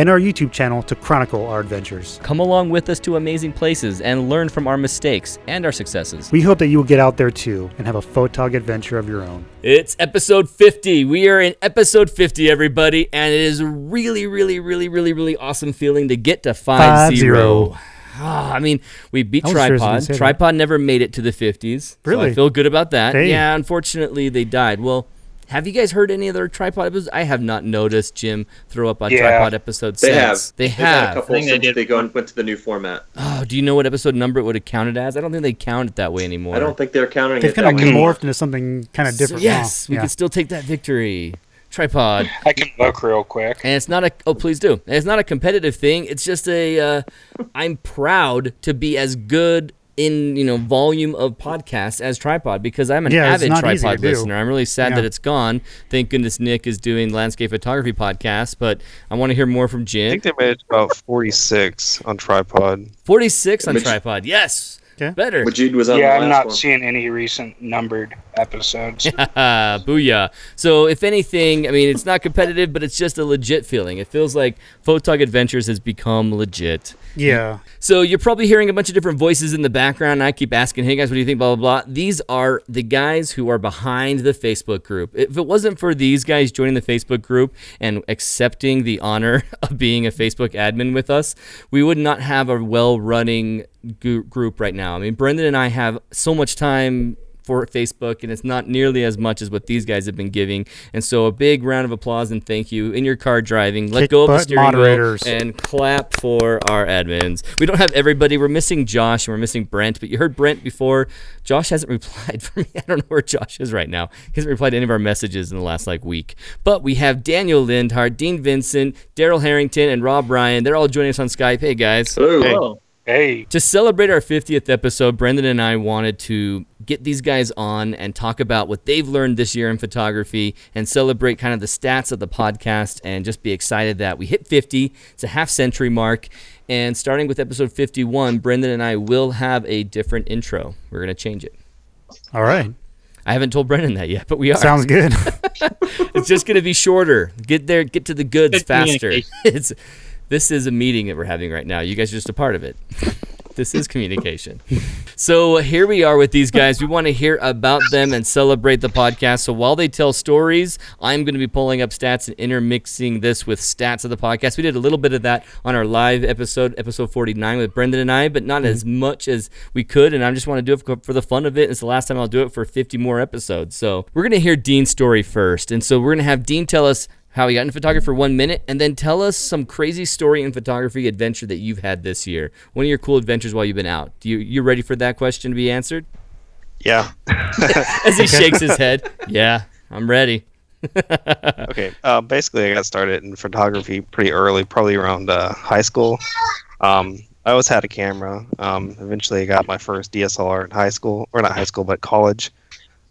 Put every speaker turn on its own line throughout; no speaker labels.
and our YouTube channel to chronicle our adventures.
Come along with us to amazing places and learn from our mistakes and our successes.
We hope that you will get out there too and have a photog adventure of your own.
It's episode 50. We are in episode 50, everybody, and it is a really, really, really, really, really awesome feeling to get to 5
Five
0.
zero.
Ah, I mean, we beat
I was serious when you
Tripod.
that.
Tripod never made it to the 50s. so I
Really?
feel good about that.
Dang.
Yeah, unfortunately, they died. Well, have you guys heard any other Tripod episodes? I have not noticed Jim throw up a
Yeah.
Tripod episode
They
since.
have.
They
They've had a
have.
couple
I think they did
they go and went to the new format.
Oh, do you know what episode number it would have counted as? I don't think they count it that way anymore.
I don't think they're counting
They've
it.
kind of
way.
morphed into something kind of
So,
different.
yes,
now.
we
yeah.
can still take that victory. Tripod.
I can look real quick.
and it's not a oh please do it's not a competitive thing it's just a uh, i'm proud to be as good in you know volume of podcasts as tripod because i'm an
Yeah,
avid tripod listener. I'm really sad that it's gone. Thank goodness nick is doing landscape photography podcast but i want to hear more from
I
jim
think they made about 46 on tripod.
46 on tripod yes
Okay.
better
Majid was on
Yeah,
the
I'm not
one.
seeing any recent numbered episodes.
Booyah. So, if anything, I mean, it's not competitive, but it's just a legit feeling. It feels like Photog Adventures has become legit.
Yeah.
So you're probably hearing a bunch of different voices in the background. And I keep asking, "Hey guys, what do you think?" Blah blah blah. These are the guys who are behind the Facebook group. If it wasn't for these guys joining the Facebook group and accepting the honor of being a Facebook admin with us, we would not have a well-running gu- group right now. I mean, Brendan and I have so much time for Facebook, and it's not nearly as much as what these guys have been giving. And so, a big round of applause and thank you in your car driving. Let
Kick
go of the steering
moderators.
wheel and clap for our admins. We don't have everybody. We're missing Josh and we're missing Brent, but you heard Brent before. Josh hasn't replied for me. I don't know where Josh is right now. He hasn't replied to any of our messages in the last like week. But we have Daniel Lindhart, Dean Vincent, Daryl Harrington, and Rob Ryan. They're all joining us on Skype. Hey guys.
Hello.
hey,
To celebrate our 50th episode, Brendan and I wanted to get these guys on and talk about what they've learned this year in photography and celebrate kind of the stats of the podcast and just be excited that we hit 50. It's a half century mark. And starting with episode 51, Brendan and I will have a different intro. We're going to change it.
All right.
I haven't told Brendan that yet, but we are.
Sounds good.
it's just going to be shorter. Get there, get to the goods faster. It's this is a meeting that we're having right now. You guys are just a part of it. this is communication. so uh, here we are with these guys. We want to hear about them and celebrate the podcast. So while they tell stories, I'm going to be pulling up stats and intermixing this with stats of the podcast. We did a little bit of that on our live episode, episode 49 with Brendan and I, but not mm-hmm. as much as we could. And I just want to do it for, for the fun of it. It's the last time I'll do it for 50 more episodes. So we're going to hear Dean's story first. And so we're going to have Dean tell us how he got into photography for one minute, and then tell us some crazy story in photography adventure that you've had this year. One of your cool adventures while you've been out. Do you you ready for that question to be answered?
Yeah.
As he shakes his head, yeah, I'm ready.
Okay. Uh, basically, I got started in photography pretty early, probably around uh, high school. Um, I always had a camera. Um, eventually, I got my first DSLR in high school, or not high school, but college.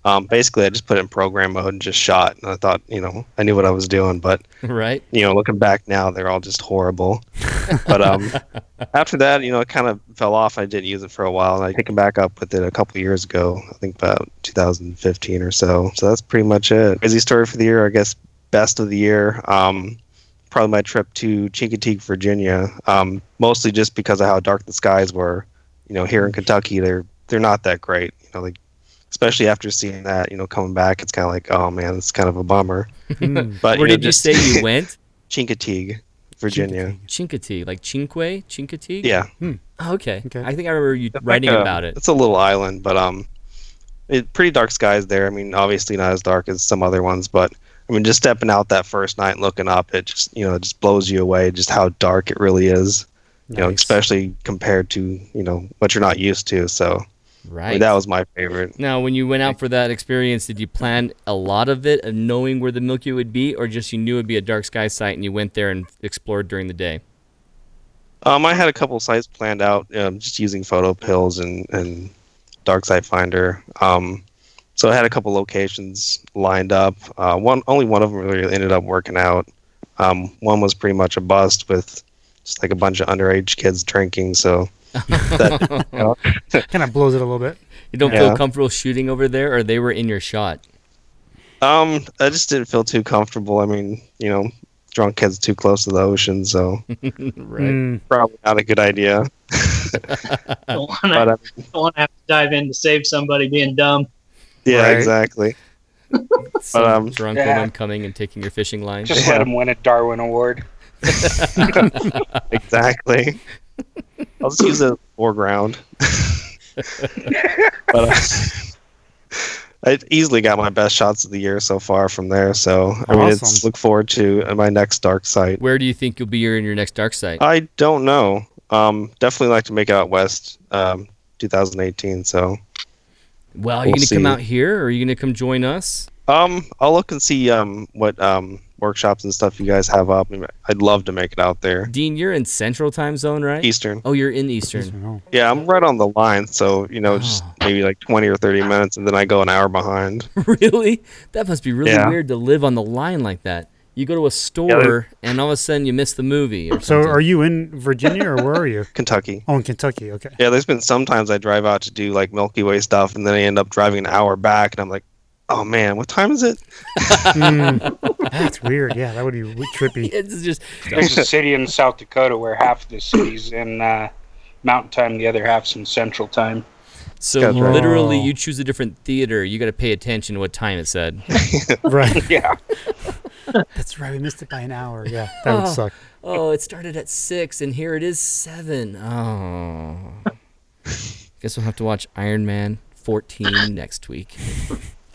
Um, basically, I just put it in program mode and just shot. And I thought, you know, I knew what I was doing, but
right?
you know, looking back now, they're all just horrible. but um, after that, you know, it kind of fell off. I didn't use it for a while, and I picked it back up with it a couple years ago. I think about 2015 or so. So that's pretty much it. Busy story for the year, I guess. Best of the year. Um, probably my trip to Chincoteague, Virginia. Um, mostly just because of how dark the skies were. You know, here in Kentucky, they're they're not that great. You know, like especially after seeing that, you know, coming back, it's kind of like, oh man, it's kind of a bummer.
Hmm.
But
Where
you know,
did you say you went?
Chincoteague, Virginia.
Chincoteague, like Chinque, Chincoteague.
Yeah,
Oh, okay.
Okay.
I think I remember you
It's
writing
like a-
about it.
It's a little island, but um, it pretty dark skies there. I mean, obviously not as dark as some other ones, but I mean, just stepping out that first night, and looking up, it just you know, it just blows you away just how dark it really is. You know, especially compared to you know what you're not used to. So I
Right.
mean, that was my favorite.
Now, when you went out for that experience, did you plan a lot of it, of knowing where the Milky Way would be, or just you knew it'd be a dark sky site and you went there and explored during the day?
Um, I had a couple sites planned out, um, just using PhotoPills and and Dark Site Finder. Um, so I had a couple locations lined up. Uh, one only one of them really ended up working out. Um, one was pretty much a bust with just like a bunch of underage kids drinking. So that, you know,
Kind of blows it a little bit.
You don't
Yeah.
feel comfortable shooting over there, or they were in your shot?
um, I just didn't feel too comfortable. I mean, you know, drunk kids too close to the ocean, so
right.
Mm,
probably not a good idea.
Don't want to don't have to dive in to save somebody being dumb.
yeah,
Right.
exactly.
Some
um,
drunk
Yeah.
woman coming and taking your fishing line.
Just
Yeah.
let him win a Darwin Award.
exactly. I'll just use it as foreground. but uh, I easily got my best shots of the year so far from there. So I mean, it's look forward to uh, my next dark site.
Where do you think you'll be in your next dark site?
I don't know. Um, definitely like to make it out west. Um, 2018. So
well, are you
we'll
gonna come out here, or are you gonna come join us?
um, I'll look and see um what um workshops and stuff you guys have up. I'd love to make it out there.
Dean, you're in Central Time Zone, right?
Eastern.
Oh, you're in Eastern.
no. Oh.
Yeah, I'm right on the line, so you know, just
Oh.
maybe like 20 or 30 minutes, and then I go an hour behind.
really? That must be really
Yeah.
weird to live on the line like that. You go to a store and all of a sudden you miss the movie. Or
So are you in Virginia or where are you?
Kentucky.
Oh, in Kentucky. Okay.
Yeah, there's been sometimes I drive out to do like Milky Way stuff, and then I end up driving an hour back, and I'm like, oh man, what time is it?
Mm, that's weird. Yeah, that would be trippy.
It's just
There's a city in South Dakota where half the city's in uh, Mountain Time, the other half's in Central Time.
so
Gotcha.
literally
Oh.
you choose a different theater. You got to pay attention to what time it said.
right.
Yeah.
That's right. We missed it by an hour. Yeah, that would
Oh.
suck.
Oh, it started at six and here it is seven. Oh, guess we'll have to watch Iron Man 14 next week.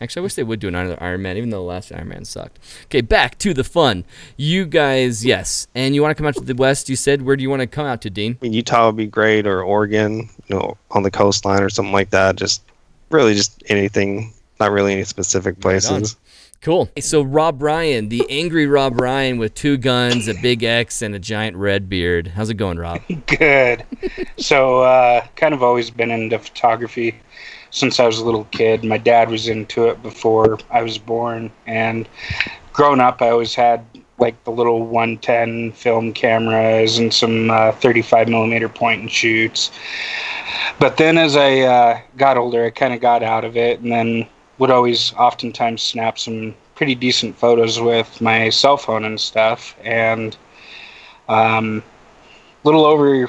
Actually, I wish they would do another Iron Man, even though the last Iron Man sucked. Okay, back to the fun. You guys, yes, and you want to come out to the west? You said where do you want to come out to, Dean?
I mean, Utah would be great, or Oregon, you know, on the coastline or something like that. Just really, just anything. Not really any specific places.
Cool. So Rob Ryan, the angry Rob Ryan with two guns, a big X, and a giant red beard. How's it going, Rob?
Good. So, uh, kind of always been into photography since I was a little kid. My dad was into it before I was born, and growing up, I always had like the little 110 film cameras and some uh, 35 millimeter point and shoots. But then as I uh, got older, I kind of got out of it, and then would always oftentimes snap some pretty decent photos with my cell phone and stuff. And um, little over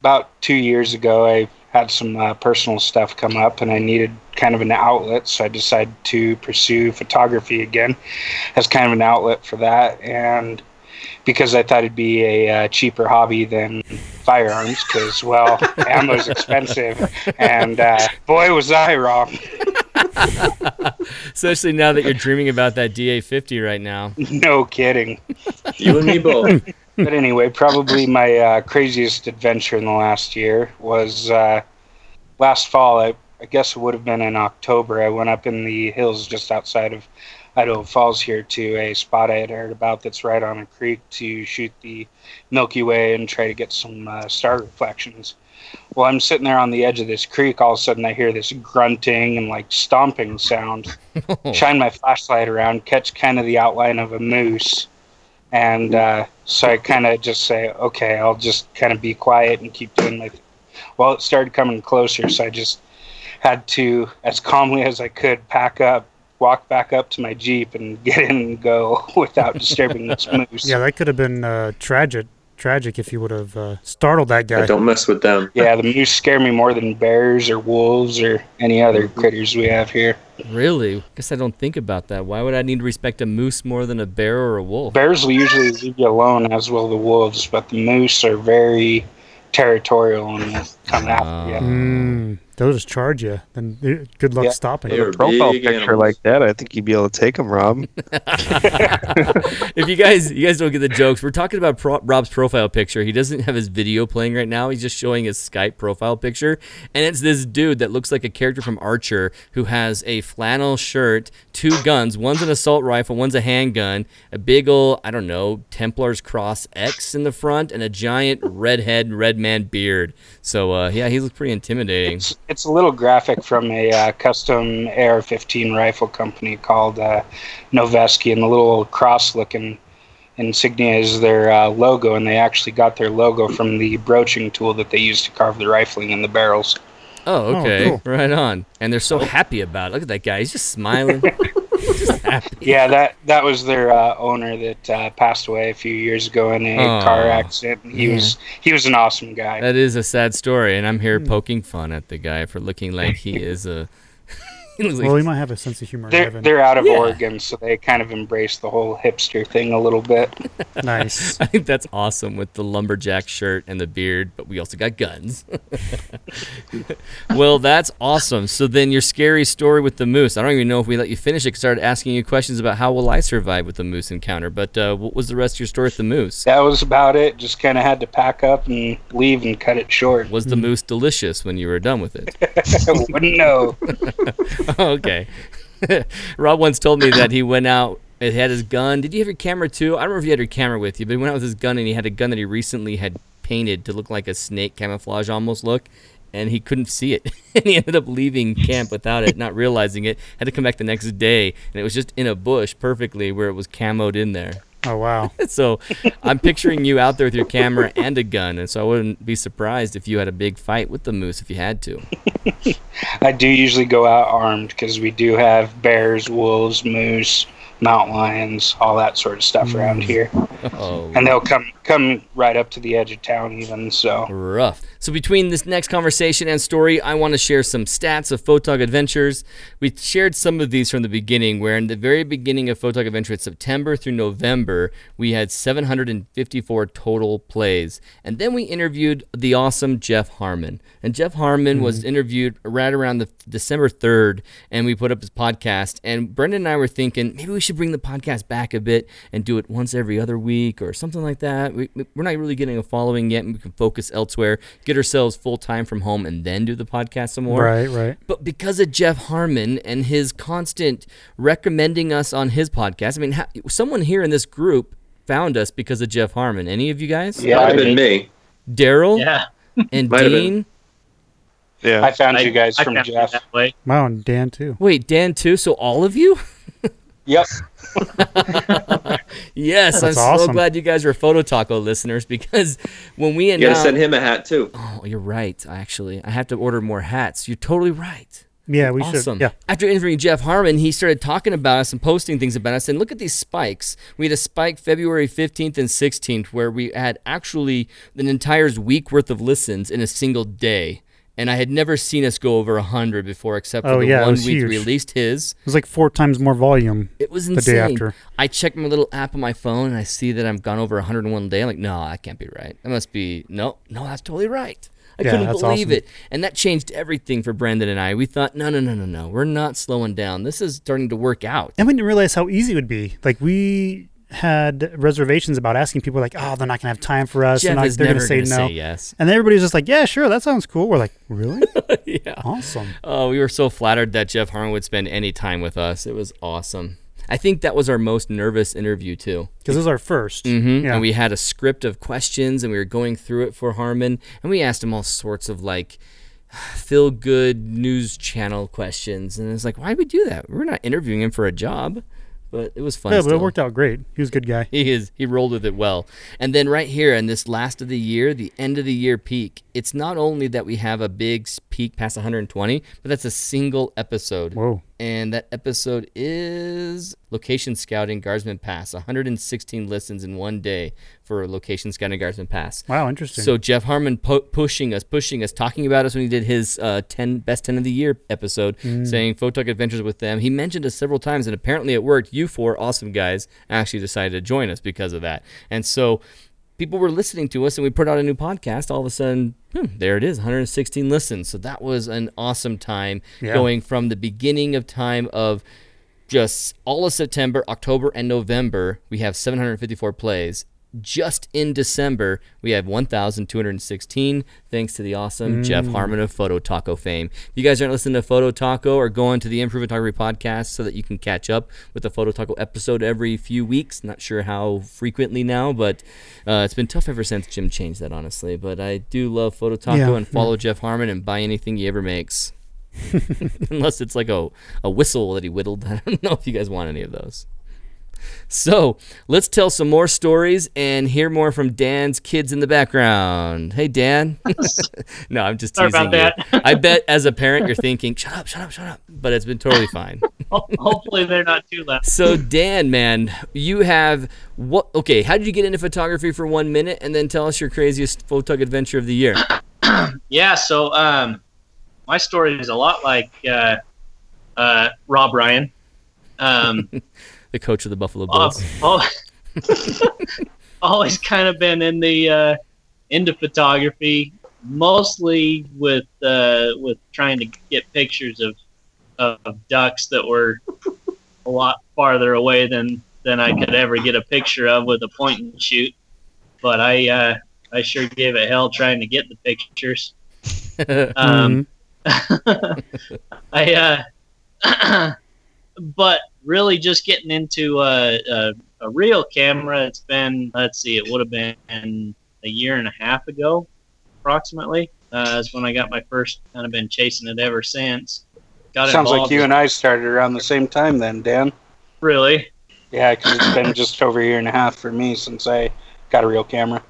about two years ago, I had some uh, personal stuff come up and I needed kind of an outlet. So I decided to pursue photography again as kind of an outlet for that. And because I thought it'd be a uh, cheaper hobby than firearms, because, well, ammo's expensive. And uh, boy, was I wrong.
Especially now that you're dreaming about that D850 right now.
No kidding.
You and me both.
but anyway, probably my uh, craziest adventure in the last year was uh, last fall. I, I guess it would have been in October. I went up in the hills just outside of Idaho Falls here to a spot I had heard about that's right on a creek to shoot the Milky Way and try to get some uh, star reflections. Well, I'm sitting there on the edge of this creek. All of a sudden, I hear this grunting and like stomping sound. Shine my flashlight around, catch kind of the outline of a moose and uh, so I kind of just say, okay, I'll just kind of be quiet and keep doing my. Th-. Well, it started coming closer, so I just had to, as calmly as I could, pack up, walk back up to my jeep, and get in and go without disturbing this moose.
Yeah, that could have been uh, tragic. Tragic if you would have uh, startled that guy.
I don't mess with them.
Yeah, the moose scare me more than bears or wolves or any other critters we have here.
Really? I Guess I don't think about that. Why would I need to respect a moose more than a bear or a wolf?
Bears will usually leave you alone, as will the wolves, but the moose are very territorial and will come after you.
Mm, They'll just charge you. Then good luck
Yeah.
stopping.
They
Profile
big
picture
animals.
like that, I think you'd be able to take them, Rob.
if you guys you guys don't get the jokes, we're talking about pro- Rob's profile picture. He doesn't have his video playing right now. He's just showing his Skype profile picture, and it's this dude that looks like a character from Archer who has a flannel shirt, two guns. One's an assault rifle, one's a handgun, a big ol' I don't know Templar's cross X in the front, and a giant redhead red man beard. So uh, yeah, he looks pretty intimidating.
It's, it's a little graphic from a uh, custom AR-15 rifle company called uh, Noveske, and the little cross-looking insignia is their uh, logo, and they actually got their logo from the broaching tool that they use to carve the rifling in the barrels.
Oh, okay,
cool.
right on. And they're so happy about it. Look at that guy. He's just smiling. just happy.
Yeah, that that was their uh, owner that uh, passed away a few years ago in a
Aw.
car accident. He was he was an awesome guy.
That is a sad story, and I'm here
Hmm.
poking fun at the guy for looking like he is a. he looks like
Well, he might have a sense of humor.
They're they're out of
Yeah.
Oregon, so they kind of embrace the whole hipster thing a little bit.
nice.
I think that's awesome with the lumberjack shirt and the beard, but we also got guns. well, that's awesome. So then your scary story with the moose. I don't even know if we let you finish it. 'cause I started asking you questions about how will I survive with the moose encounter. But uh, what was the rest of your story with the moose?
That was about it. Just kind of had to pack up and leave and cut it short.
Was the moose delicious when you were done with it?
Wouldn't know.
okay. Rob once told me that he went out and had his gun. Did you have your camera too? I don't remember if you had your camera with you, but he went out with his gun and he had a gun that he recently had painted to look like a snake camouflage almost look. And he couldn't see it. and he ended up leaving camp without it, not realizing it. Had to come back the next day. And it was just in a bush perfectly where it was camoed in there.
Oh wow.
So I'm picturing you out there with your camera and a gun. And so I wouldn't be surprised if you had a big fight with the moose if you had to.
I do usually go out armed because we do have bears, wolves, moose, mountain lions, all that sort of stuff around mm. here,
Oh.
and they'll come come right up to the edge of town even. So
Rough. So between this next conversation and story, I want to share some stats of Photog Adventures. We shared some of these from the beginning, where in the very beginning of Photog Adventures, September through November, we had 754 total plays. And then we interviewed the awesome Jeff Harmon. And Jeff Harmon was mm-hmm. interviewed right around the December 3rd, and we put up his podcast. And Brendan and I were thinking maybe we should bring the podcast back a bit and do it once every other week or something like that. We, we're not really getting a following yet, and we can focus elsewhere, get ourselves full time from home, and then do the podcast some more.
Right, right.
But because of Jeff Harmon and his constant recommending us on his podcast, I mean, ha- someone here in this group found us because of Jeff Harmon. Any of you guys?
Yeah,
Might have been me.
Daryl
Yeah.
and
Might been.
Dean.
Yeah.
I found
I-
you guys
I
from Jeff.
that way.
Wow, and Dan too.
Wait, Dan too. So all of you?
Yep.
Yes, I'm
That's
so glad you guys are Photo Taco listeners because when we
You gotta send him a hat too.
oh, you're right. Actually, I have to order more hats. You're totally right.
Yeah, we
awesome.
should. Yeah.
After interviewing Jeff Harmon, he started talking about us and posting things about us. And look at these spikes. We had a spike February 15th and 16th where we had actually an entire week worth of listens in a single day. And I had never seen us go over 100 before, except for
Oh,
the
yeah,
one week
huge.
released his.
It was like four times more volume.
It was insane.
The day after.
I checked my little app on my phone and I see that I've gone over 101 day. I'm like, no, that can't be right. That must be no, no, that's totally right. I
Yeah,
couldn't believe
awesome.
it, and that changed everything for Brendan and I. We thought, no, no, no, no, no, we're not slowing down. This is starting to work out.
And we didn't realize how easy it would be. Like we had reservations about asking people like, oh, they're not gonna have time for us.
Jeff is
they're
never
gonna say
gonna
no.
say yes.
And everybody's just like, yeah, sure, that sounds cool. We're like, really?
yeah.
awesome.
Oh, we were so flattered that Jeff Harmon would spend any time with us. It was awesome. I think that was our most nervous interview too.
Because it was our 1st
hmm
Yeah.
And we had a script of questions and we were going through it for Harmon. And we asked him all sorts of like feel good news channel questions. And it's like, why would we do that? We're not interviewing him for a job. But it was fun.
yeah, but it worked out great. He was a good guy.
He is. He rolled with it well. And then right here in this last of the year, the end of the year peak, it's not only that we have a big peak past 120, but that's a single episode.
Whoa.
And that episode is Location Scouting Guardsman Pass. 116 listens in one day for Location Scouting Guardsman Pass.
Wow, interesting.
So Jeff Harmon po- pushing us, pushing us, talking about us when he did his uh, 10 best 10 of the year episode,
Mm.
saying Photog Adventures with them. He mentioned us several times, and apparently it worked. You four awesome guys actually decided to join us because of that. And so people were listening to us and we put out a new podcast, all of a sudden, hmm, there it is, 116 listens. So that was an awesome time
Yeah.
going from the beginning of time of just all of September, October, and November, we have 754 plays. Just in December, we have 1,216, thanks to the awesome Jeff Harmon of Photo Taco fame. If you guys aren't listening to Photo Taco or going to the Improve Photography podcast so that you can catch up with the Photo Taco episode every few weeks, not sure how frequently now, but uh, it's been tough ever since Jim changed that, honestly. But I do love Photo Taco
Yeah,
and follow Jeff Harmon and buy anything he ever makes. Unless it's like a, a whistle that he whittled. I don't know if you guys want any of those. So let's tell some more stories and hear more from Dan's kids in the background. Hey, Dan. no, I'm just
Sorry
teasing
about
you.
that.
I bet as a parent you're thinking, shut up, shut up, shut up. But it's been totally fine.
Hopefully they're not too loud.
So Dan, man, you have what? Okay, how did you get into photography for one minute, and then tell us your craziest photog adventure of the year?
Yeah, so um, my story is a lot like uh, uh, Rob Ryan. Um,
The coach of the Buffalo
Uh,
Bills.
al- always kind of been in the uh, into photography, mostly with uh, with trying to get pictures of of ducks that were a lot farther away than than I could ever get a picture of with a point and shoot. But I uh, I sure gave it hell trying to get the pictures. Um, I uh, but really just getting into a, a, a real camera. It's been let's see, it would have been a year and a half ago, approximately. Uh, is when I got my first. Kind of been chasing it ever since. Got
Sounds like you and I started around the same time then, Dan.
really.
Yeah, because it's been just over a year and a half for me since I got a real camera.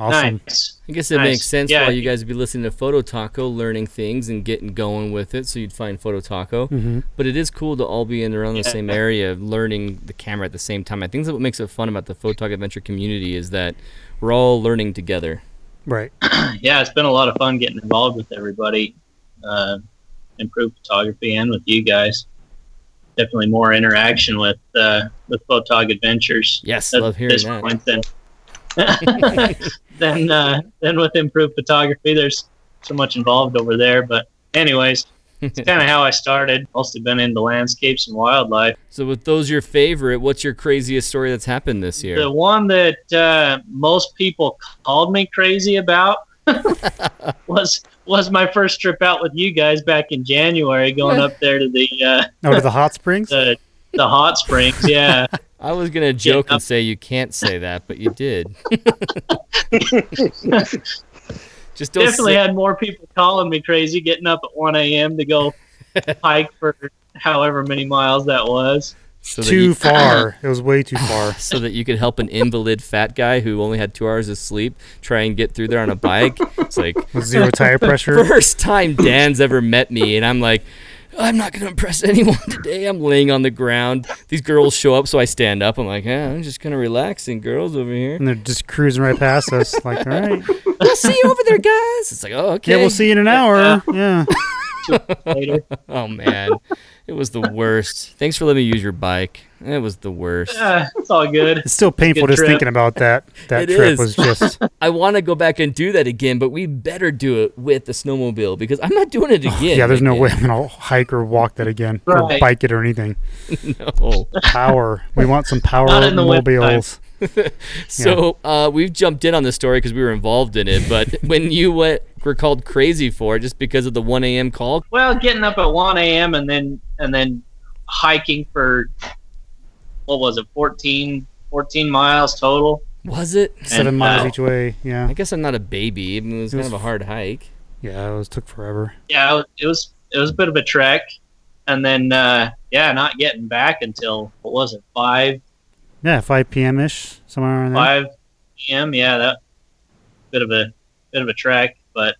Awesome.
Nice.
I guess it
Nice.
makes sense
Yeah.
why you guys would be listening to Photo Taco, learning things and getting going with it. So you'd find Photo Taco.
hmm
But it is cool to all be in around the same area, learning the camera at the same time. I think that's what makes it fun about the Photog Adventure community is that we're all learning together.
Right.
yeah, it's been a lot of fun getting involved with everybody, uh, improve photography, and with you guys. Definitely more interaction with uh, with Photog Adventures.
Yes,
at
love hearing
this
that.
point than than uh, than with improved photography. There's so much involved over there, but anyways, it's kind of how I started. Mostly been into landscapes and wildlife.
So with those your favorite, what's your craziest story that's happened this year?
The one that uh, most people called me crazy about was was my first trip out with you guys back in January, going up there to the uh,
Oh, to the hot springs?
the, the hot springs. Yeah,
I was gonna joke
up-
and say you can't say that, but you did. Just don't
definitely
say,
had more people calling me crazy, getting up at 1 a.m. to go hike for however many miles that was.
so that
too
you-
far. It was way too far.
so that you could help an invalid fat guy who only had two hours of sleep try and get through there on a bike. It's like
With zero tire pressure.
first time Dan's ever met me, and I'm like, I'm not gonna impress anyone today. I'm laying on the ground. These girls show up, so I stand up. I'm like, eh, I'm just kind of relaxing, girls over here.
And they're just cruising right past us. Like, all right.
We'll see you over there, guys. It's like, oh, okay.
Yeah, we'll see you in an hour. Yeah.
Later.
Oh man, it was the worst. Thanks for letting me use your bike. It was the worst.
Uh, it's all good.
It's still painful
Good
just
trip.
thinking about that. That
It
trip
is.
was just.
I want to go back and do that again, but we better do it with the snowmobile because I'm not doing it again.
yeah, there's no way I'm going to hike or walk that again. Or bike it or anything.
No.
Power. We want some power
Not in the wintertime.
mobiles.
So uh, we've jumped in on the story because we were involved in it. But when you went, were called crazy for it just because of the 1 a.m. call,
Well, getting up at 1 a.m. and then and then hiking for what was it, 14, 14 miles total.
was it?
Seven
And,
miles
uh,
each way. Yeah.
I guess I'm not a baby. I mean, it was
It
kind
was
of a hard hike.
Yeah, it was took forever.
Yeah, it was it was, a bit of a trek, and then uh, yeah, not getting back until what was it, five
Yeah, 5 p.m. ish, somewhere around
five p.m. Yeah, that bit of a bit of a trek, but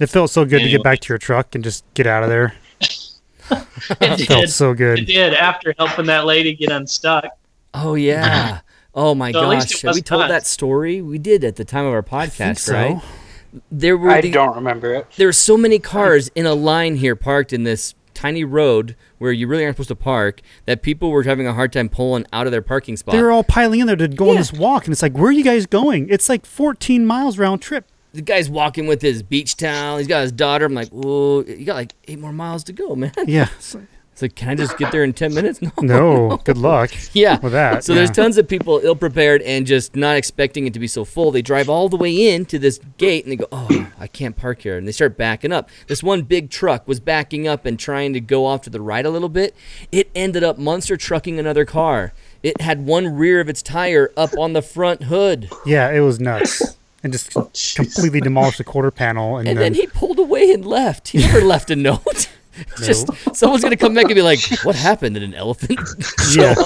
It felt so good to get back to your truck and just get out of there.
it
It felt
did.
so
It did after helping that lady get unstuck.
Oh yeah. Oh my
So
gosh. we told
us.
that story? We did at the time of our podcast,
think so.
right? There were
I
the,
don't remember it.
there were so many cars in a line here parked in this tiny road where you really aren't supposed to park that people were having a hard time pulling out of their parking spot.
They were all piling in there to go on this walk, and it's like, where are you guys going? It's like 14 miles round trip.
The guy's walking with his beach towel. He's got his daughter. I'm like, whoa, you got like eight more miles to go, man.
Yeah. It's like,
It's like, can I just get there in 10 minutes? No.
no, good luck
Yeah.
with that.
So
yeah.
there's tons of people ill prepared and just not expecting it to be so full. They drive all the way in to this gate and they go, "Oh, I can't park here." And they start backing up. This one big truck was backing up and trying to go off to the right a little bit. It ended up monster trucking another car. It had one rear of its tire up on the front hood.
Yeah, it was nuts. And just oh, completely demolished the quarter panel. And,
And
then,
then he pulled away and left. He never left a note. It's just someone's gonna come back and be like, "What happened? Did an elephant
Yeah.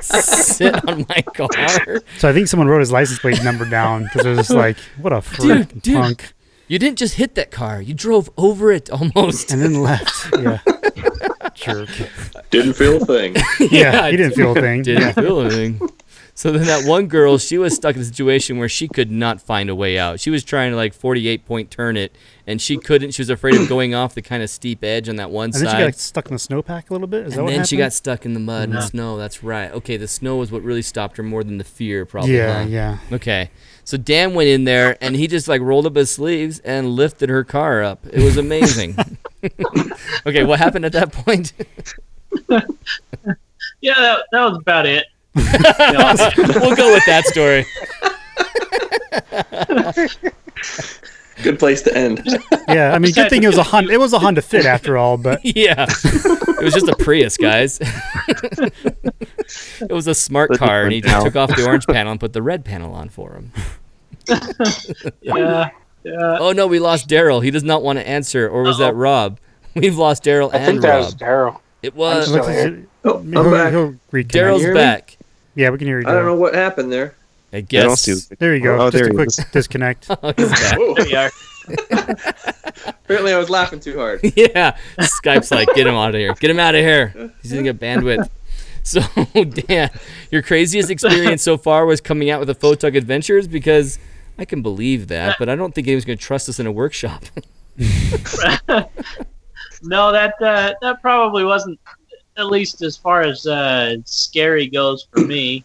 sit on my car?"
so I think someone wrote his license plate number down because it was just like, what a
Dude, dude.
punk.
You didn't just hit that car; you drove over it almost.
And then left. Yeah. Jerk.
Didn't feel a thing.
Yeah, he didn't feel a thing.
Didn't
Yeah.
feel anything. So then that one girl, she was stuck in a situation where she could not find a way out. She was trying to like 48 point turn it, and she couldn't. She was afraid of going off the kind of steep edge on that one side.
And then she got stuck in the snowpack a little bit. Is that
and
what
then
happened?
she got stuck in the mud and snow. That's right. Okay, the snow was what really stopped her more than the fear, probably.
Yeah,
huh?
yeah.
Okay. So Dan went in there and he just like rolled up his sleeves and lifted her car up. It was amazing. okay, what happened at that point?
Yeah, that, that was about it.
we'll go with that story.
Good place to end.
Yeah, I mean, good thing it was a Honda. It was a Honda Fit after all, but
Yeah. It was just a Prius, guys. it was a smart
But
car and he
just
took off the orange panel and put the red panel on for him.
Yeah, yeah.
Oh no, we lost Daryl. He does not want to answer. Or was that Rob? We've lost Daryl
I
and
think that
Rob.
was Daryl.
it was.
still
looks like
here.
Oh, I'm back.
he'll reconnect.
Daryl's back.
Yeah, we can hear you.
I don't know what happened there.
I
I
guess.
see.
There you go.
Oh,
Just
there
a quick
is.
disconnect.
Oh.
There you are.
Apparently, I was laughing too hard.
yeah. Skype's like, get him out of here. Get him out of here. He's gonna get bandwidth. So Dan, your craziest experience so far was coming out with the Photog Adventures because I can believe that, but I don't think anyone's gonna trust us in a workshop.
No, that uh, that probably wasn't at least as far as uh, scary goes for me.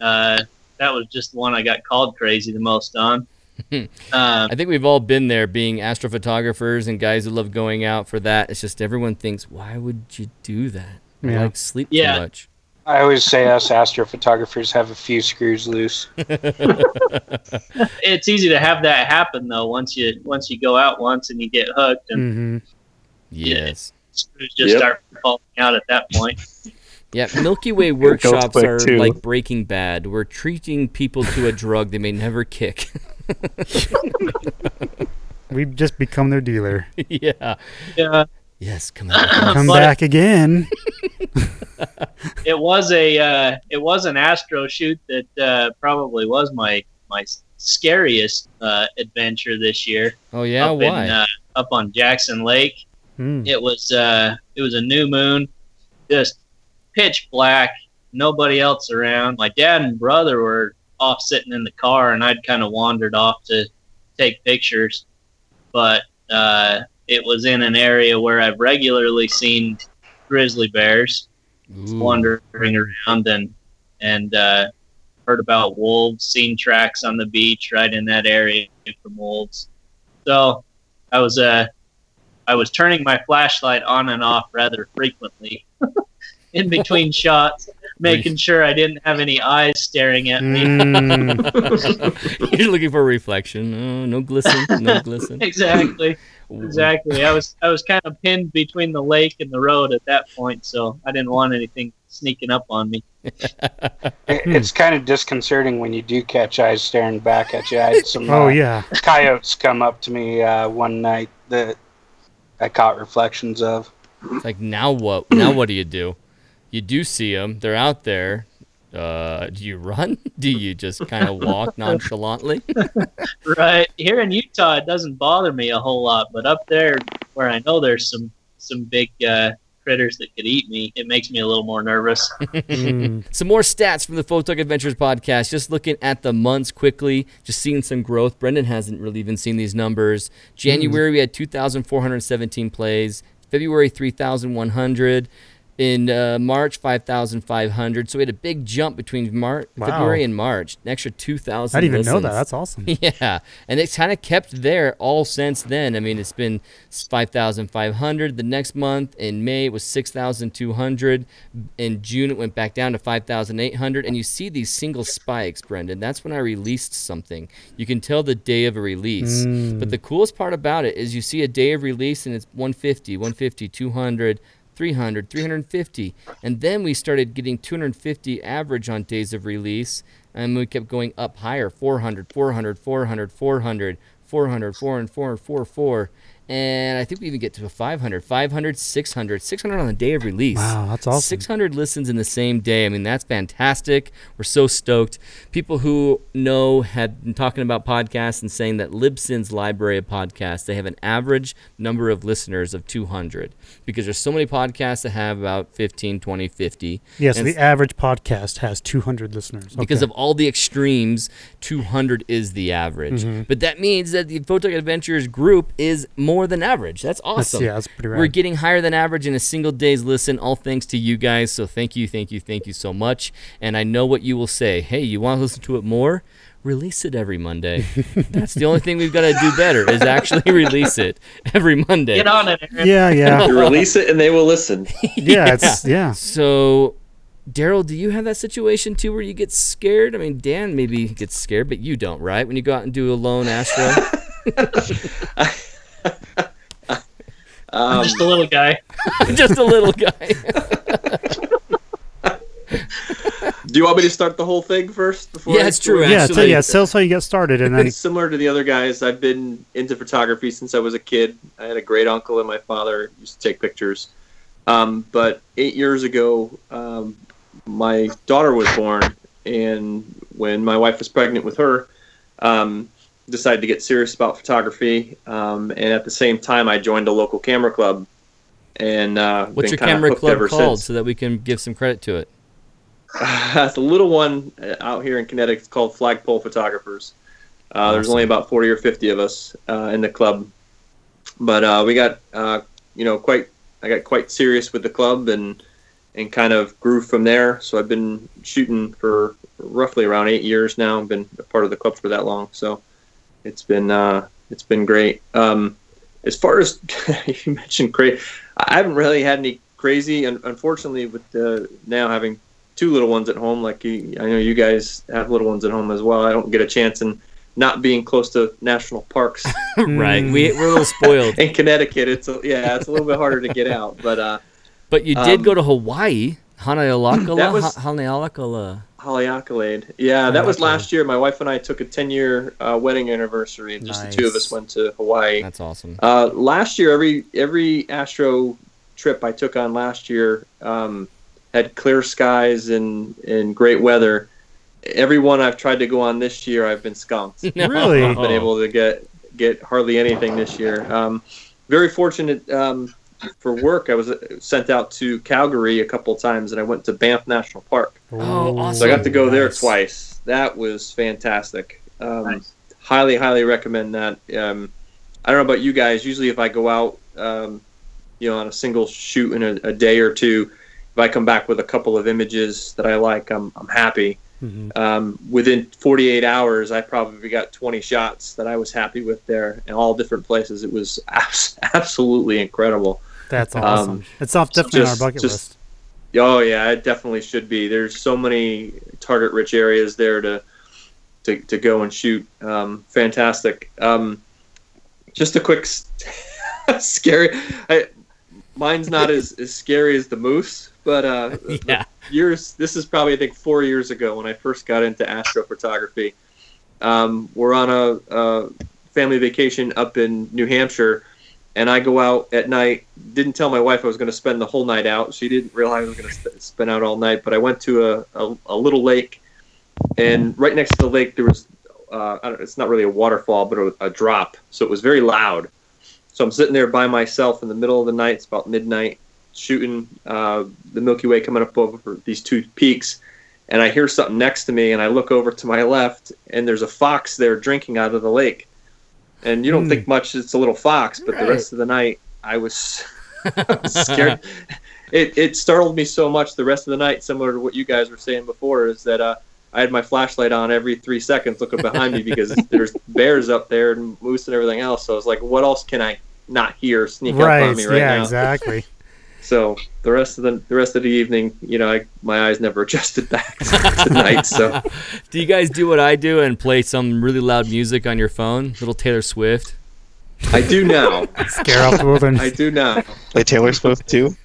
Uh, that was just the one I got called crazy the most on. um,
I think we've all been there being astrophotographers and guys who love going out for that. It's just everyone thinks, why would you do that? I
Yeah.
like sleep
Yeah.
too much.
I always say us astrophotographers have a few screws loose.
it's easy to have that happen though once you once you go out once and you get hooked and
hmm
Yes.
Screws just
Yep.
start falling out at that point.
Yeah, Milky Way workshops are
too.
like Breaking Bad. We're treating people to a drug they may never kick.
We've just become their dealer.
yeah.
Yeah,
Yes, come on.
Come back again.
it was a uh, it was an astro shoot that uh, probably was my my scariest uh, adventure this year.
Oh yeah,
up
why?
In, uh, up on Jackson Lake.
Mm.
It was uh, it was a new moon, just pitch black, nobody else around. My dad and brother were off sitting in the car, and I'd kind of wandered off to take pictures. But uh, it was in an area where I've regularly seen grizzly bears
Ooh.
wandering around, and and uh, heard about wolves, seen tracks on the beach right in that area from wolves. So I was uh, I was turning my flashlight on and off rather frequently in between shots, making sure I didn't have any eyes staring at me.
Mm.
You're looking for reflection. Oh, no glisten, no glisten.
exactly, exactly. I was I was kind of pinned between the lake and the road at that point, so I didn't want anything sneaking up on me.
It's kind of disconcerting when you do catch eyes staring back at you. I had some
Oh
uh,
yeah.
coyotes come up to me uh, one night that I caught reflections of.
It's like now what? Now what do you do? You do see them. They're out there. Uh, do you run? Do you just kind of walk nonchalantly?
Right here in Utah, it doesn't bother me a whole lot, but up there, where I know there's some some big uh, critters that could eat me, it makes me a little more nervous.
Mm.
Some more stats from the Photog Adventures podcast. Just looking at the months quickly, just seeing some growth. Brendan hasn't really even seen these numbers. January we had 2,417 plays. February 3,100. In uh, March, 5,500. So we had a big jump between Mar-
Wow.
February and March. An extra 2,000
I didn't even know that. That's awesome.
Yeah, and it's kind of kept there all since then. I mean, it's been five thousand five hundred. The next month in May it was six thousand two hundred. In June it went back down to five thousand eight hundred. And you see these single spikes, Brendan. That's when I released something. You can tell the day of a release. But the coolest part about it is you see a day of release and it's 150, 150, 200. 300, 350. And then we started getting 250 average on days of release. And we kept going up higher 400, 400, 400, 400, 400, 400, 400, 400. And I think we even get to a 500, 500, 600, 600 on the day of release.
Wow, that's awesome.
600 listens in the same day. I mean, that's fantastic. We're so stoked. People who know had been talking about podcasts and saying that Libsyn's library of podcasts, they have an average number of listeners of 200 because there's so many podcasts that have about 15, 20, 50.
Yes,
And
the average podcast has 200 listeners.
because
Okay.
of all the extremes, 200 is the average.
Mm-hmm.
But that means that the Photog Adventures group is more than average. That's
That's-
awesome.
yeah, that's pretty rad.
We're getting higher than average in a single day's listen, all thanks to you guys. So thank you, thank you, thank you so much. And I know what you will say. Hey, you want to listen to it more? Release it every Monday. That's the only thing we've got to do better is actually release it every Monday.
Get on it, Aaron.
yeah, yeah,
You release it and they will listen.
yeah. It's yeah.
So, Daryl, do you have that situation too where you get scared? I mean, Dan maybe gets scared, but you don't, right? When you go out and do a lone Astro?
I'm just a little guy.
Just a little guy.
Do you want me to start the whole thing first? Before
Yeah, it's true,
Yeah, tell, yeah. Tell us how you got started, and then
similar to the other guys. I've been into photography since I was a kid. I had a great uncle and my father used to take pictures. Um, but eight years ago, um, my daughter was born, and when my wife was pregnant with her, um, decided to get serious about photography. Um, and at the same time, I joined a local camera club. And uh,
What's your camera club called
since.
so that we can give some credit to it?
it's a little one uh, out here in Connecticut it's called Flagpole Photographers. Uh, There's only about 40 or 50 of us uh, in the club, but uh, we got uh, you know quite I got quite serious with the club and and kind of grew from there. So I've been shooting for roughly around eight years now. I've been a part of the club for that long, so it's been uh, it's been great. Um, as far as you mentioned, crazy, I haven't really had any crazy. Un- unfortunately, with the now having two little ones at home, like you, I know you guys have little ones at home as well. I don't get a chance, and not being close to national parks
right. We, we're a little spoiled.
in Connecticut, it's a, yeah, it's a little bit harder to get out. But uh,
But you did
Um,
go to Hawaii. Haleakala?
That was-
Ha-
Haleakala. Yeah, that was last year. My wife and I took a ten-year uh, wedding anniversary, and just the two of us went to Hawaii.
That's awesome.
Uh, last year, every every Astro trip I took on last year um, had clear skies and and great weather. Every one I've tried to go on this year, I've been skunked.
Really?
I've been able to get get hardly anything this year. Um, very fortunate um, for work. I was uh, sent out to Calgary a couple of times, and I went to Banff National Park.
Oh, awesome.
So I got to go there twice. That was fantastic. Um,
Nice.
Highly, highly recommend that. Um, I don't know about you guys. Usually, if I go out, um, you know, on a single shoot in a, a day or two, if I come back with a couple of images that I like, I'm I'm happy.
Mhm.
Um, within 48 hours, I probably got 20 shots that I was happy with there in all different places. It was abs- absolutely incredible.
That's
Um,
awesome. it's off definitely
just-
on our bucket
just-
list.
Oh yeah, it definitely should be. There's so many target-rich areas there to to, to go and shoot. Um, fantastic. Um, just a quick scary. I, mine's not as, as scary as the moose, but uh,
Yeah.
Years. This is probably I think four years ago when I first got into astrophotography. Um, we're on a, a family vacation up in New Hampshire, and I go out at night. Didn't tell my wife I was going to spend the whole night out. She didn't realize I was going to spend out all night. But I went to a, a, a little lake, and right next to the lake there was uh, I don't, it's not really a waterfall, but a drop. So it was very loud. So I'm sitting there by myself in the middle of the night. It's about midnight, shooting uh, the Milky Way coming up over these two peaks, and I hear something next to me, and I look over to my left, and there's a fox there drinking out of the lake. And you don't
Hmm.
think much; it's a little fox, but
Right.
the rest of the night, I was scared. It, it startled me so much the rest of the night, similar to what you guys were saying before, is that uh, I had my flashlight on every three seconds looking behind me because there's bears up there and moose and everything else. So I was like, what else can I not hear sneak up on me right
yeah.
now?
Exactly.
So the rest of the the rest of the evening, you know, I, my eyes never adjusted back to night. So
Do you guys do what I do and play some really loud music on your phone? Little Taylor Swift.
I do now.
Scare off the wilderness.
I do now.
Play Taylor Swift too.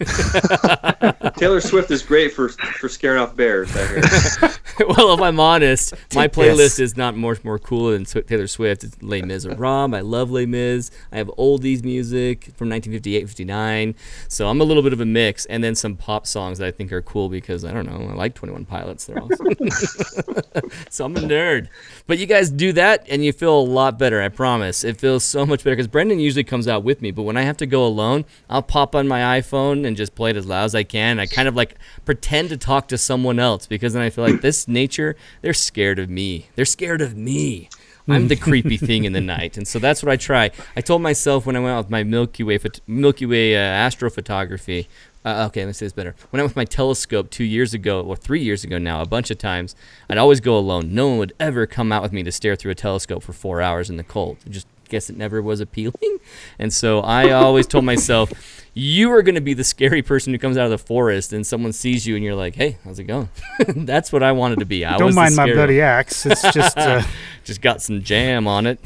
Taylor Swift is great for for scaring off bears. I hear.
well, if I'm honest, my playlist
this.
is not much more cool than Taylor Swift. It's Les Miserables. I love Les Mis. I have oldies music from 1958, 59. So I'm a little bit of a mix, and then some pop songs that I think are cool because I don't know. I like 21 Pilots. They're awesome. so I'm a nerd. But you guys do that, and you feel a lot better. I promise. It feels so much better because Brendan usually comes out with me, but when I have to go alone, I'll pop on my iPhone and just play it as loud as I can. I kind of like pretend to talk to someone else because then I feel like this nature, they're scared of me. They're scared of me. I'm the creepy thing in the night, and so that's what I try. I told myself when I went out with my Milky Way Milky Way uh, astrophotography. Uh, okay, let me say this better. When I went with my telescope two years ago, or three years ago now, a bunch of times, I'd always go alone. No one would ever come out with me to stare through a telescope for four hours in the cold. Just guess it never was appealing. And so I always told myself, you are going to be the scary person who comes out of the forest and someone sees you and you're like, hey, how's it going? That's what I wanted to be. I
Don't
was
mind my
scary
bloody
one.
axe. It's just uh,
Just got some jam on it.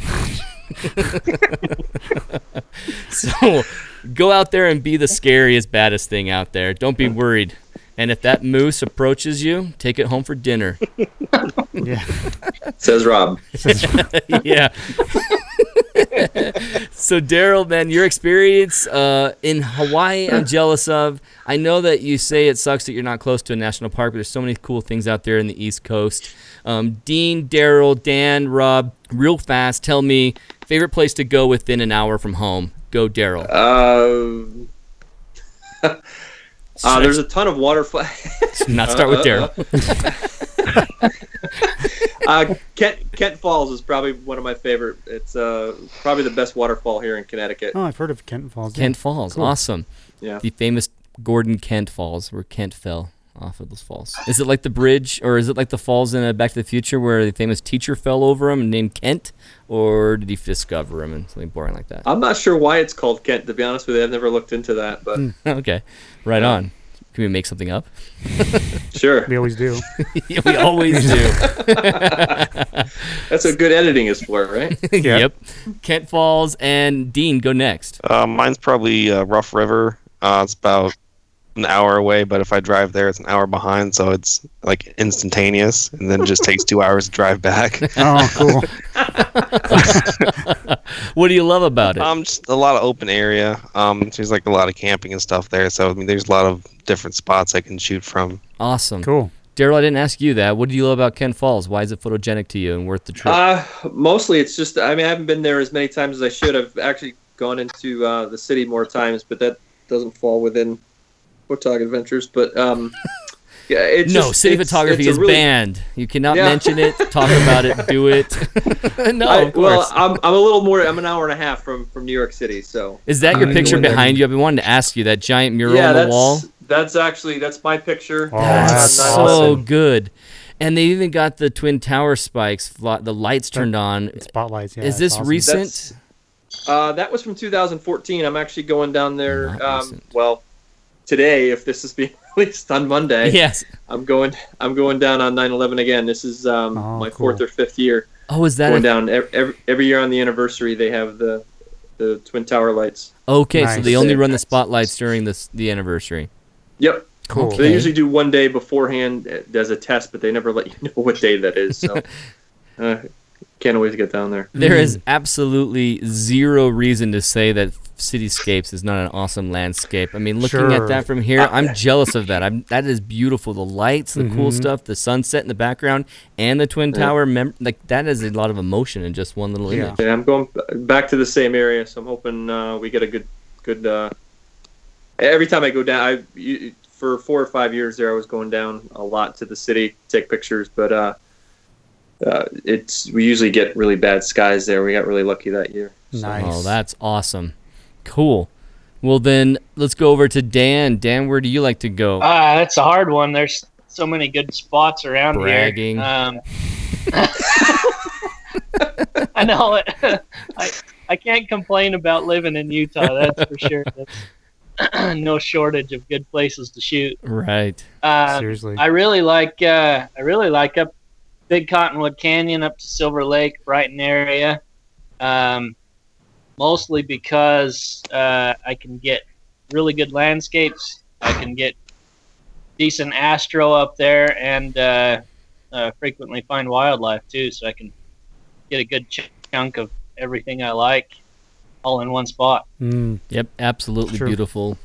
so go out there and be the scariest, baddest thing out there. Don't be worried. And if that moose approaches you, take it home for dinner.
yeah.
Says Rob.
yeah. so Daryl, man, your experience uh, in Hawaii, I'm jealous of. I know that you say it sucks that you're not close to a national park, but there's so many cool things out there in the East Coast. Um, Dean, Daryl, Dan, Rob, real fast, tell me favorite place to go within an hour from home. Go, Daryl.
Uh, uh, there's a ton of waterfall.
not start with Daryl.
uh, Kent Kent Falls is probably one of my favorite. It's uh, probably the best waterfall here in Connecticut.
Oh, I've heard of Kent Falls. yeah.
Kent Falls,
Cool.
awesome.
Yeah.
The famous Gordon Kent Falls, where Kent fell off of those falls. Is it like the bridge, or is it like the falls in uh, Back to the Future, where the famous teacher fell over him and named Kent, or did he discover him and something boring like that?
I'm not sure why it's called Kent. To be honest with you, I've never looked into that, but
okay, right on. Can we make something up?
sure,
We always do.
we always do.
that's what good editing is for, right?
Yeah.
Yep. Kent Falls and Dean go next.
Uh, mine's probably uh, Rough River. Uh, it's about an hour away, but if I drive there, it's an hour behind, so it's like instantaneous, and then it just takes two hours to drive back.
Oh, cool.
What do you love about it?
Um, just a lot of open area. Um, there's like a lot of camping and stuff there, so I mean, there's a lot of different spots I can shoot from.
awesome.
Cool.
Daryl, I didn't ask you that. What do you love about Kent Falls? Why is it photogenic to you and worth the trip?
Uh, mostly it's just. I mean, I haven't been there as many times as I should. I've actually gone into uh, the city more times, but that doesn't fall within Photog Adventures. But um, yeah, it's
no,
just-
city
it's-
photography
it's a
is
really-
banned. You cannot
Yeah.
mention it, talk about it, do it. no,
I-
of course.
well, I'm, I'm a little more. I'm an hour and a half from, from New York City, so
is that your
I
picture
go there.
behind you? I've been wanting to ask you that giant mural
yeah,
on the
that's
wall.
that's actually that's my picture.
Oh,
That's
that's
so
awesome.
good. And they even got the twin tower spikes, the lights turned on.
Spotlights. Yeah.
is this
awesome.
recent?
Uh, that was from 2014. I'm actually going down there. Um, well, today, if this is being released on Monday,
yes.
I'm going. I'm going down on 9/11 again. This is um,
Oh,
my
cool.
fourth or fifth year
Oh, is that
going
a,
down. Every, every, every year on the anniversary, they have the the twin tower lights.
okay? So they only run the spotlights during this the anniversary.
Yep.
Cool.
Okay.
They usually do one day beforehand uh, as a test, but they never let you know what day that is. So uh, can't wait to get down there.
There is absolutely zero reason to say that Cityscapes is not an awesome landscape. I mean, looking
Sure.
at that from here, I'm jealous of that. I'm that is beautiful. The lights, the cool
Mhm.
stuff, the sunset in the background, and the twin tower. Mem- like that is a lot of emotion in just one little
Yeah.
image.
Yeah, I'm going b- back to the same area, so I'm hoping uh, we get a good, good. Uh, every time I go down, I you, for four or five years there, I was going down a lot to the city, take pictures, but uh, uh, it's we usually get really bad skies there. We got really lucky that year.
Nice.
Oh, that's awesome. Cool. Well, then let's go over to Dan. Dan, where do you like to go?
Ah, that's a hard one. There's so many good spots around
Bragging.
here. Um, I know it. I I can't complain about living in Utah. That's for sure. There's no shortage of good places to shoot.
right.
Um,
Seriously.
I really like uh, I really like up Big Cottonwood Canyon up to Silver Lake, Brighton area. Um, mostly because uh, I can get really good landscapes. I can get decent astro up there, and uh, uh, frequently find wildlife too. So I can get a good ch- chunk of everything I like, all in one spot.
Mm,
Yep, absolutely
True.
beautiful.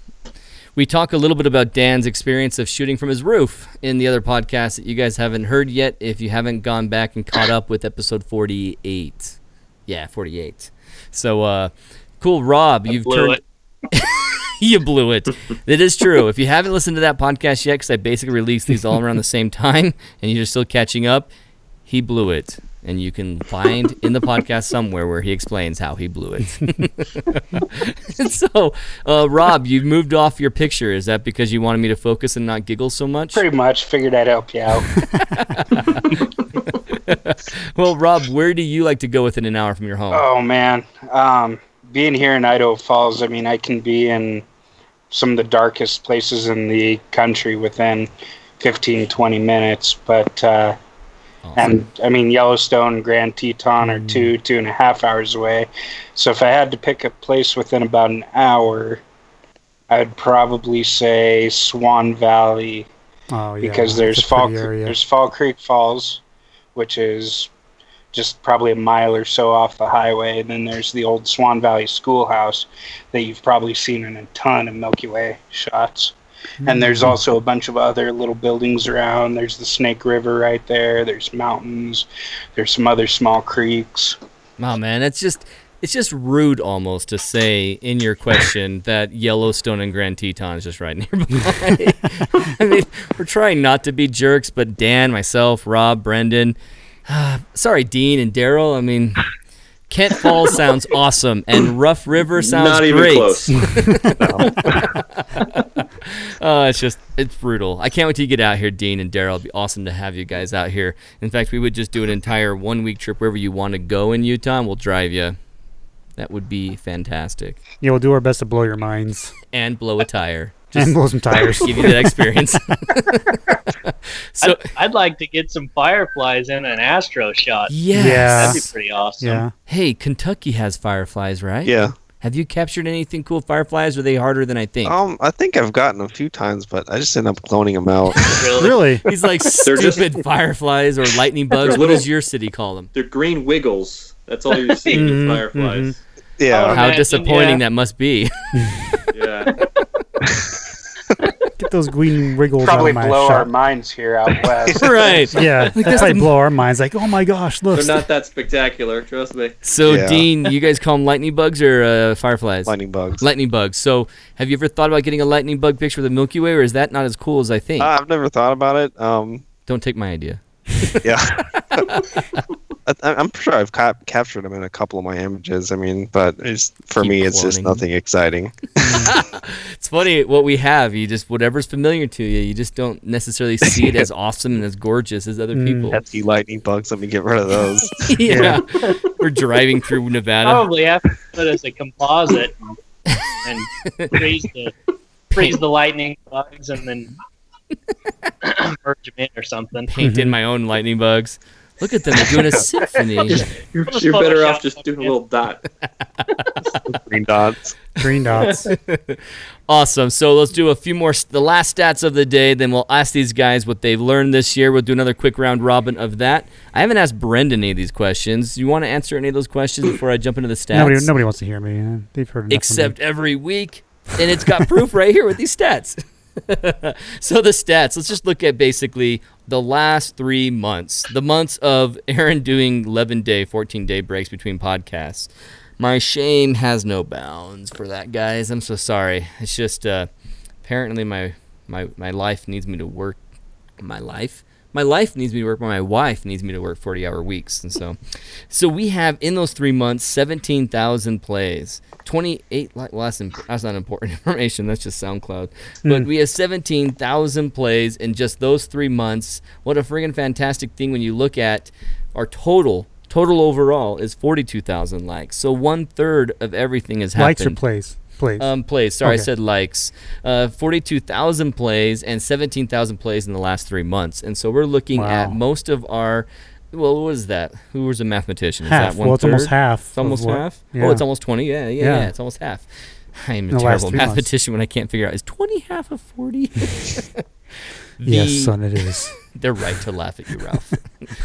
We talk a little bit about Dan's experience of shooting from his roof in the other podcast that you guys haven't heard yet. If you haven't gone back and caught up with episode 48. Yeah, 48. So, uh, cool. Rob,
I
you've turned.
it.
you blew it. It is true. If you haven't listened to that podcast yet, because I basically released these all around the same time and you're still catching up, he blew it. And you can find in the podcast somewhere where he explains how he blew it. so, uh, Rob, you moved off your picture. Is that because you wanted me to focus and not giggle so much?
Pretty much figured I'd help you out.
Well, Rob, where do you like to go within an hour from your home?
Oh man, um, being here in Idaho Falls, I mean, I can be in some of the darkest places in the country within 15, 20 minutes. But uh,
Awesome.
and I mean, Yellowstone and Grand Teton are two, two and a half hours away. So if I had to pick a place within about an hour, I'd probably say Swan Valley
oh yeah.
because there's Fall
pretty
Cre-
area.
there's Fall Creek Falls, which is just probably a mile or so off the highway, and then there's the old Swan Valley Schoolhouse that you've probably seen in a ton of Milky Way shots. And hmm. there's also a bunch of other little buildings around. There's the Snake River right there. There's mountains. There's some other small creeks.
Oh man, it's just it's just rude almost to say in your question that Yellowstone and Grand Teton is just right nearby. I mean, we're trying not to be jerks, but Dan, myself, Rob, Brendan, sorry, Dean and Daryl. I mean, Kent Falls sounds awesome, and Rough River sounds
Not even
great.
close.
Uh, it's just it's brutal. I can't wait till you get out here, Dean and Daryl. It'd be awesome to have you guys out here. In fact, we would just do an entire one week trip wherever you want to go in Utah, and we'll drive you. That would be fantastic.
Yeah, we'll do our best to blow your minds
And blow a tire.
And
Just
blow some tires.
give you that experience. so
I'd, I'd like to get some fireflies in an astro shot.
yes.
Yeah.
That'd be pretty awesome.
yeah.
Hey, Kentucky has fireflies, right?
Yeah.
Have you captured anything cool fireflies? Are they harder than I think?
Um, I think I've gotten a few times, but I just end up cloning them out.
Really?
Really?
He's like
They're just-
stupid fireflies or lightning bugs.
They're
What does your city call them?
They're green wiggles. That's all you see
Mhm,
with fireflies.
yeah.
Oh,
How
imagine,
disappointing
yeah.
that must be.
Yeah.
Get those green wriggles
Probably
out of my
blow our minds here out west.
right.
Yeah, they
that's
probably
the-
blow our minds. Like, oh my gosh, look.
They're not that spectacular, trust me.
So,
Yeah.
Dean, you guys call them lightning bugs or uh, fireflies?
Lightning bugs.
Lightning bugs. So, have you ever thought about getting a lightning bug picture of the Milky Way, or is that not as cool as I think?
Uh, I've never thought about it. Um,
Don't take my idea.
yeah. I, I'm sure I've cap- captured them in a couple of my images. I mean, but it's, for
Keep
me, it's just nothing exciting.
It's funny what we have. You just whatever's familiar to you, you just don't necessarily see it as awesome and as gorgeous as other
Mm.
people.
Pesky lightning bugs. Let me get rid of those.
yeah. We're driving through Nevada.
Probably have to put as a composite and, and freeze the freeze the lightning bugs and then merge them in or something.
Paint in my own lightning bugs. Look at them. They're doing a symphony.
You're,
Just
you're better off just doing a little dot.
Green dots.
green dots.
Awesome. So let's do a few more, the last stats of the day. Then we'll ask these guys what they've learned this year. We'll do another quick round robin of that. I haven't asked Brendan any of these questions. You want to answer any of those questions before I jump into the stats?
nobody, nobody wants to hear me. They've heard enough from me.
Except every week. And it's got proof right here with these stats. so the stats, let's just look at basically the last three months. The months of Aaron doing 11 day, 14 day breaks between podcasts. My shame has no bounds for that, guys. I'm so sorry. It's just uh, apparently my, my, my life needs me to work. My life? My life needs me to work, but my wife needs me to work 40 hour weeks. And so, so we have in those three months 17,000 plays, 28. li- Well, that's, imp- that's not important information. That's just SoundCloud. But hmm. we have 17,000 plays in just those three months. What a friggin' fantastic thing when you look at our total. Total overall is 42,000 likes. So one third of everything has happened.
Likes or plays? Plays.
Um, plays. Sorry, I said likes. Uh, Forty-two thousand plays and seventeen thousand plays in the last three months, and so we're looking at most of our. Well, what is that? Who was a mathematician? Is
half.
that one
Well, it's almost half.
It's almost half.
Yeah.
Oh, it's almost twenty. Yeah, yeah, yeah.
Yeah.
It's almost half. I am a
In the last
terrible
three months.
mathematician when I can't figure out is twenty half of forty.
Yes, son, it is.
They're right to laugh at you, Ralph.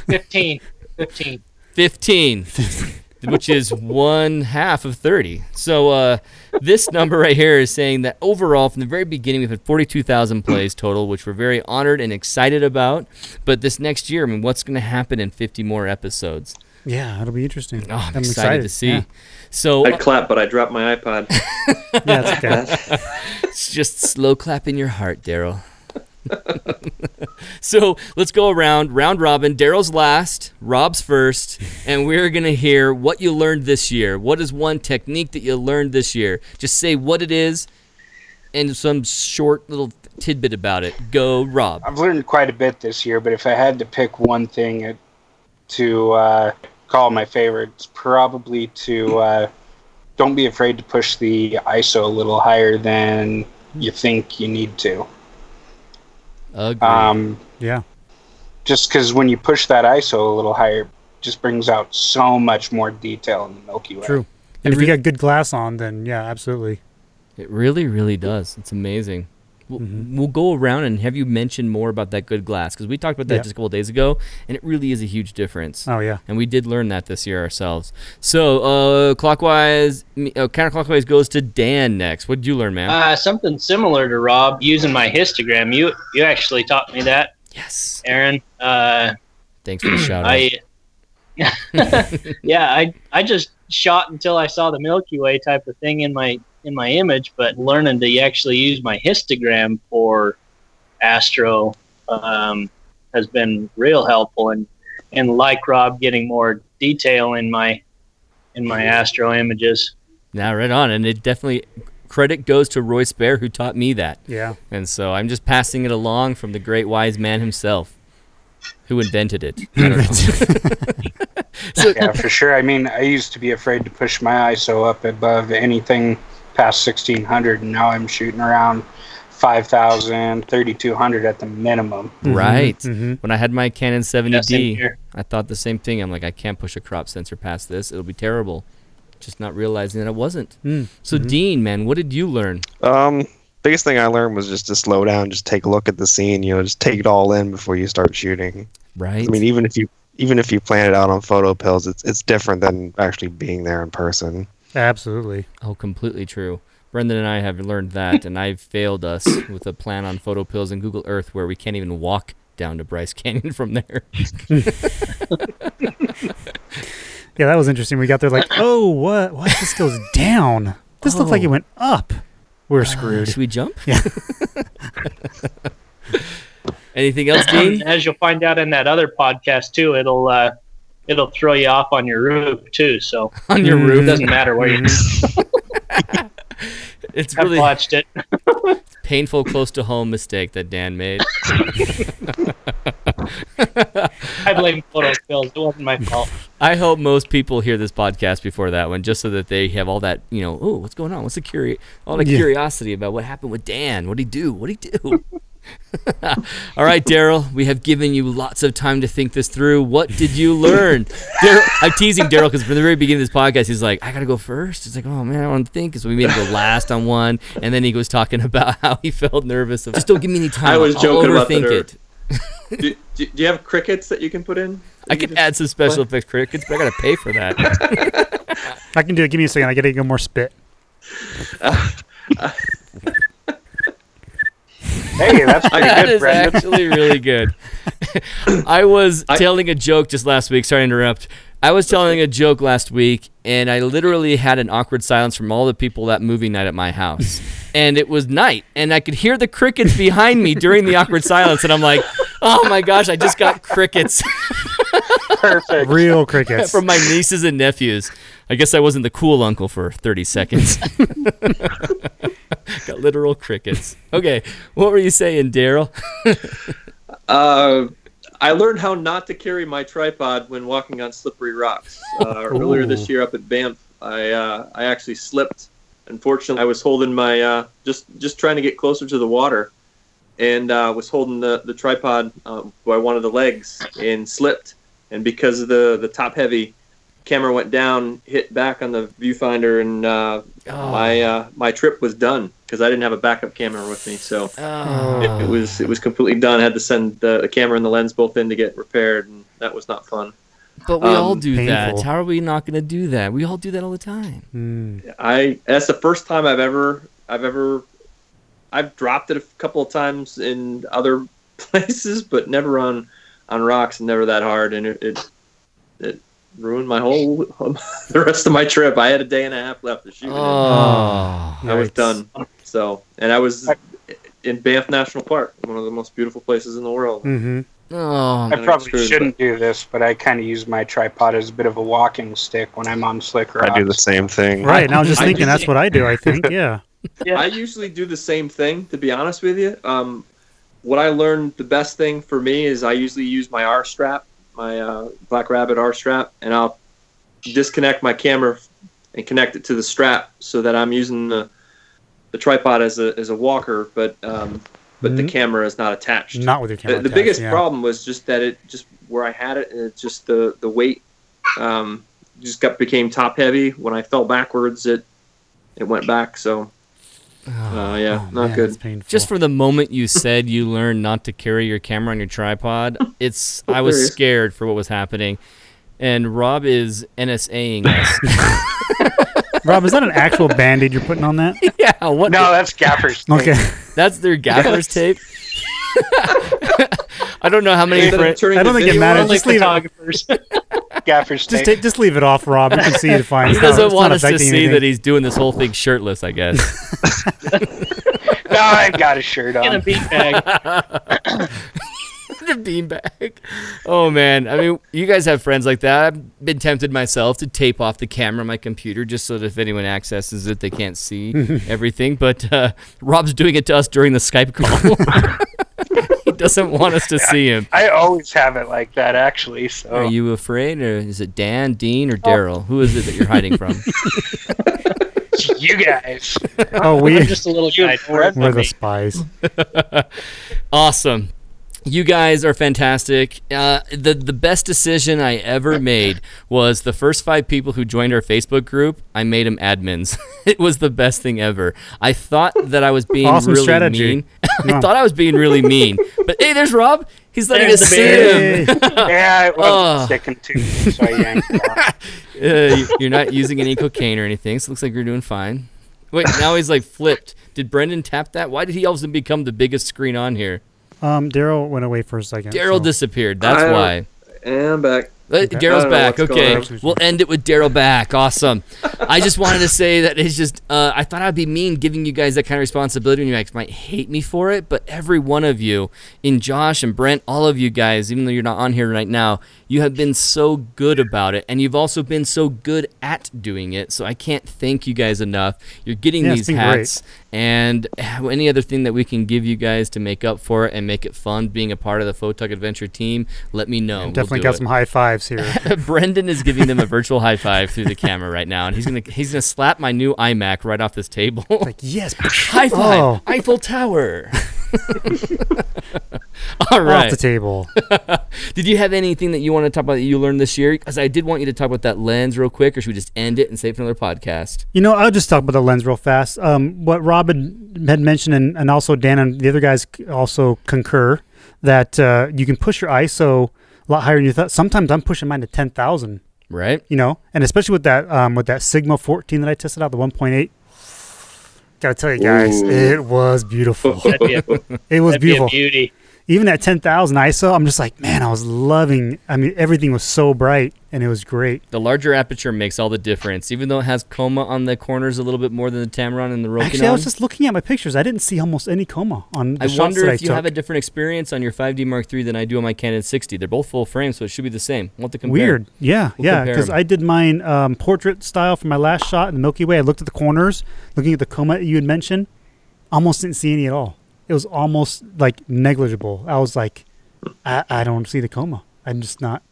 15. 15.
15 which is one half of 30 so uh, this number right here is saying that overall from the very beginning we've had 42000 plays total which we're very honored and excited about. But this next year i mean what's going to happen in 50 more episodes?
Yeah, it'll be interesting.
oh, i'm, excited, to see.
Yeah,
so
I'd clap, but I dropped my iPod.
yeah it's okay.
it's just slow clap in your heart daryl so let's go around. Round robin daryl's last rob's first and we're to hear what you learned this year. What is one technique that you learned this year? Just say what it is and some short little tidbit about it. Go rob.
I've learned quite a bit this year, but if I had to pick one thing to uh, call my favorite, it's probably to uh, don't be afraid to push the ISO a little higher than you think you need to.
Agreed.
Um,
Yeah.
just because when you push that ISO a little higher, it just brings out so much more detail in the Milky Way.
True. And if you got good glass on, then yeah, absolutely.
It really, really does. It's amazing. We'll,
Mm-hmm.
we'll go around and have you mention more about that good glass because we talked about that
Yeah.
just a couple days ago, and it really is a huge difference.
Oh yeah.
And we did learn that this year ourselves. So, uh, clockwise, uh, counterclockwise goes to Dan next. What did you learn, man?
Uh, something similar to Rob using my histogram. You you actually taught me that,
yes.
Aaron. Uh,
Thanks for the shout out.
I yeah, I I just shot until I saw the Milky Way type of thing in my in my image, but learning to actually use my histogram for astro um, has been real helpful, and and like Rob, getting more detail in my in my astro images.
Now, right on. And it definitely, credit goes to Royce Bair who taught me that.
Yeah.
And so I'm just passing it along from the great wise man himself who invented it. I don't know. so,
yeah, for sure. I mean, I used to be afraid to push my ISO up above anything past 1600, and now I'm shooting around 5000, 3200 at the minimum.
Right.
mhm.
When I had my Canon 70D,
here.
I thought the same thing. I'm like, I can't push a crop sensor past this. It'll be terrible. Just not realizing that it wasn't.
Mm.
So, Dean, man, what did you learn?
Um, biggest thing I learned was just to slow down, just take a look at the scene. You know, just take it all in before you start shooting.
Right.
I mean, even if you even if you plan it out on PhotoPills, it's it's different than actually being there in person.
Absolutely.
oh, completely true. Brendan and I have learned that, and I've failed us with a plan on PhotoPills and Google Earth where we can't even walk down to Bryce Canyon from there.
Yeah, that was interesting. We got there like, oh, what? What? This goes down. This looked like it
Oh.
went up. We're screwed.
Should we jump?
Yeah.
Anything else, Dean?
As you'll find out in that other podcast too, it'll uh, it'll throw you off on your roof too. So
On your
it
roof?
doesn't matter where you.
It's
I've
really
watched it.
painful, close to home mistake that Dan made.
I blame photo pills. It wasn't my fault.
I hope most people hear this podcast before that one, just so that they have all that, you know, oh, what's going on? What's the curi- all the
Yeah.
curiosity about what happened with Dan? What would he do? What would he do? all right, Daryl, we have given you lots of time to think this through. What did you learn? Daryl, I'm teasing Daryl because from the very beginning of this podcast, he's like, I gotta go first. It's like, oh man, I want to think. So we made him go last on one, and then he was talking about how he felt nervous. Of, just don't give me any time.
I was
I'll
joking about the
overthink
nerve.
it.
do, do, do you have crickets that you can put in?
I could add some special effects crickets, but I gotta pay for that.
I can do it. Give me a second. I gotta get more spit.
Uh, uh, Hey, that's pretty
that
good,
is
Brendan.
actually really good. I was
I-
telling a joke just last week. Sorry to interrupt. I was telling a joke last week, and I literally had an awkward silence from all the people that movie night at my house. And it was night, and I could hear the crickets behind me during the awkward silence. And I'm like, Oh my gosh, I just got crickets
Perfect.
Real crickets.
from my nieces and nephews. I guess I wasn't the cool uncle for 30 seconds. got literal crickets. Okay, what were you saying, Daryl?
Uh, I learned how not to carry my tripod when walking on slippery rocks. Uh, earlier this year up at Banff, I uh, I actually slipped. Unfortunately, I was holding my uh, just just trying to get closer to the water, and uh, was holding the the tripod uh, by one of the legs and slipped. And because of the the top heavy, camera went down, hit back on the viewfinder, and uh,
Oh.
my uh, my trip was done because I didn't have a backup camera with me. So
Oh.
it, it was it was completely done. I had to send the, the camera and the lens both in to get repaired, and that was not fun.
But we
Um,
all do that.
painful.
How are we not going to do that? We all do that all the time.
Mm.
I that's the first time I've ever I've ever I've dropped it a couple of times in other places, but never on on rocks, and never that hard, and it it, it ruined my whole the rest of my trip. I had a day and a half left to shoot. and
Oh.
I was done. So, and I was in Banff National Park, one of the most beautiful places in the world.
hmm
Oh.
I probably
screwed,
shouldn't do this, but I kind of use my tripod as a bit of a walking stick when I'm on slick rocks.
I do the same thing.
Right. And I was just thinking that's what I do, I think. Yeah.
Yeah.
I usually do the same thing, to be honest with you. Um, what I learned the best thing for me is I usually use my R strap, my uh, BlackRapid R strap, and I'll disconnect my camera and connect it to the strap so that I'm using the the tripod as a as a walker, but um, but the
Mhm.
camera is not attached.
Not with your
the,
camera.
the
attached,
biggest
yeah.
problem was just that it just where I had it, it just the the weight um, just got became top heavy. When I fell backwards, it it went back. So uh, yeah,
Oh,
not
man,
good.
that's painful.
Just for the moment you said you learned not to carry your camera on your tripod, it's I was scared for what was happening. And Rob is NSAing us.
Rob, is that an actual band-aid you're putting on that?
yeah, what
No, that's gaffer's tape.
Okay.
that's their gaffer's tape. I don't know how many
Instead of
friends
I don't
the
think it matters.
on,
Only
Just leave it.
photographers.
Gaffer's
Just
tape.
just leave it off, Rob. You can see it fine.
he
It's
doesn't want us to see
anything.
that he's doing this whole thing shirtless, I guess.
no, I've got a shirt on.
in a
on.
beanbag.
the beanbag. Oh man, I mean, you guys have friends like that. I've been tempted myself to tape off the camera on my computer just so that if anyone accesses it, they can't see everything. But uh, Rob's doing it to us during the Skype call. He doesn't want us to see him.
I always have it like that, actually. So
Are you afraid, or is it Dan, Dean, or oh. Daryl? Who is it that you're hiding from?
you guys.
Oh, we
I'm just a little
You
guy.
friend
we're the spies.
Awesome. You guys are fantastic. Uh, the the best decision I ever made was the first five people who joined our Facebook group. I made them admins. it was the best thing ever. I thought that I was being
Awesome
really
strategy.
mean. I
Yeah.
thought I was being really mean. But hey, there's Rob. He's letting
There's
us
the
see
bear.
him.
Yeah, it wasn't
Oh.
sticking to me, so I yanked it off.
Uh, you- you're not using any cocaine or anything, so it looks like you're doing fine. Wait, now he's like flipped. Did Brendan tap that? Why did he all of a sudden become the biggest screen on here?
Um, Daryl went away for a second.
Daryl
so-
disappeared. That's
I-
why.
And I'm back.
Uh,
Okay.
Daryl's
I don't know
back. Okay, we'll end it with Daryl back. Awesome. I just wanted to say that it's just uh, I thought I'd be mean giving you guys that kind of responsibility, and you guys might hate me for it. But every one of you, in Josh and Brent, all of you guys, even though you're not on here right now, you have been so good about it, and you've also been so good at doing it. So I can't thank you guys enough. You're getting
Yeah,
these
been great.
hats, and any other thing that we can give you guys to make up for it and make it fun being a part of the Photog Adventure team, let me know. We'll
Definitely got
it.
some high fives here.
Brendan is giving them a virtual high five through the camera right now, and he's gonna he's gonna slap my new iMac right off this table.
like yes,
high five,
Oh.
Eiffel Tower. All right.
off the table.
Did you have anything that you want to talk about that you learned this year? Because I did want you to talk about that lens real quick, or should we just end it and save it for another podcast?
You know, I'll just talk about the lens real fast. Um, what Rob had, had mentioned, and, and also Dan and the other guys also concur that uh, you can push your ISO a lot higher than you thought. Sometimes I'm pushing mine to ten thousand.
Right?
You know, and especially with that um, with that Sigma 14 that I tested out, the 1.8. Gotta tell you guys,
Ooh.
it was beautiful.
Be a,
It was
that'd be a
beautiful.
beauty.
Even at 10,000 ISO, I'm just like, man, I was loving. I mean, everything was so bright and it was great.
The larger aperture makes all the difference, even though it has coma on the corners a little bit more than the Tamron and the Rokinon.
Actually, I was just looking at my pictures. I didn't see almost any coma on the
I wonder if
I
you
took.
have a different experience on your 5D Mark III than I do on my Canon 60. They're both full frame, so it should be the same. We'll to compare.
Weird. Yeah,
We'll
yeah. because I did mine um, portrait style for my last shot in the Milky Way. I looked at the corners, looking at the coma you had mentioned. Almost didn't see any at all. It was almost like negligible. I was like, I, I don't see the coma. I'm just not.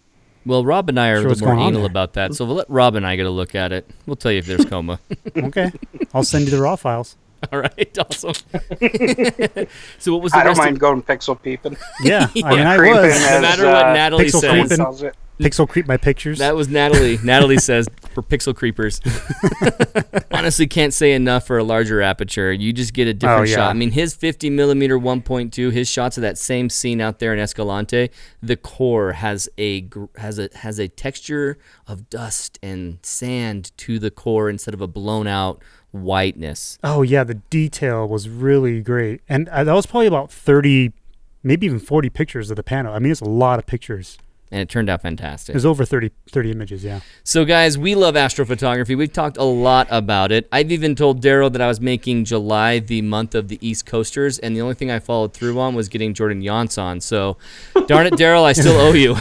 Well, Rob and I are
Sure
a little more anal about that, so we'll let Rob and I get a look at it. We'll tell you if there's coma.
Okay, I'll send you the raw files.
All right, awesome. so what was the
I don't
rest of-
mind going pixel peeping.
Yeah, I mean, I
Creeping
was
No matter what
uh,
Natalie
Pixel
says.
Creeping.
calls it.
pixel creep my pictures.
That was Natalie. Natalie says for pixel creepers. Honestly, can't say enough for a larger aperture. You just get a different
Oh, yeah.
shot. I mean, his 50 millimeter 1.2, his shots of that same scene out there in Escalante, the core has a has a has a texture of dust and sand to the core instead of a blown out whiteness.
Oh yeah, the detail was really great, and uh, that was probably about thirty, maybe even forty pictures of the panel. I mean, it's a lot of pictures.
And it turned out fantastic.
It was over 30, 30 images. Yeah.
So, guys, we love astrophotography. We've talked a lot about it. I've even told Daryl that I was making July the month of the East Coasters, and the only thing I followed through on was getting Jordan Yance on. So, darn it, Daryl, I still owe you.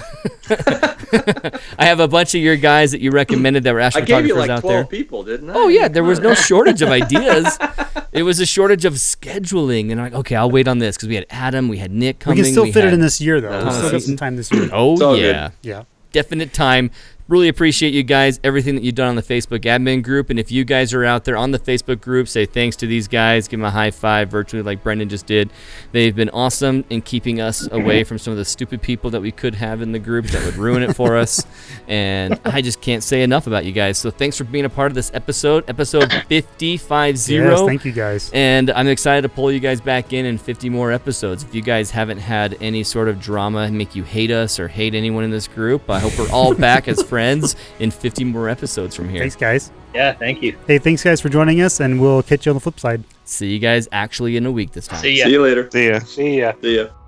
I have a bunch of your guys that you recommended that were
I
astrophotographers
gave you like
out
12
there.
people, didn't I?
Oh yeah, there was no shortage of ideas. It was a shortage of scheduling, and I'm like, okay, I'll wait on this because we had Adam, we had Nick coming.
we can still fit
had-
it in this year though.
Uh,
we still got some time this year.
Oh
It's all good.
yeah
Yeah.
definite time. Really appreciate you guys, everything that you've done on the Facebook admin group. And if you guys are out there on the Facebook group, say thanks to these guys, give them a high five virtually like Brendan just did. They've been awesome in keeping us away from some of the stupid people that we could have in the group that would ruin it for us. And I just can't say enough about you guys. So thanks for being a part of this episode, episode 550.
Yes. Thank you guys.
And I'm excited to pull you guys back in in 50 more episodes. If you guys haven't had any sort of drama make you hate us or hate anyone in this group, I hope we're all back as friends in 50 more episodes from here.
Thanks, guys.
Yeah, thank you.
Hey, thanks, guys, for joining us, and we'll catch you on the flip side.
See you guys actually in a week this time.
See ya.
See you later.
See ya.
See ya.
See ya.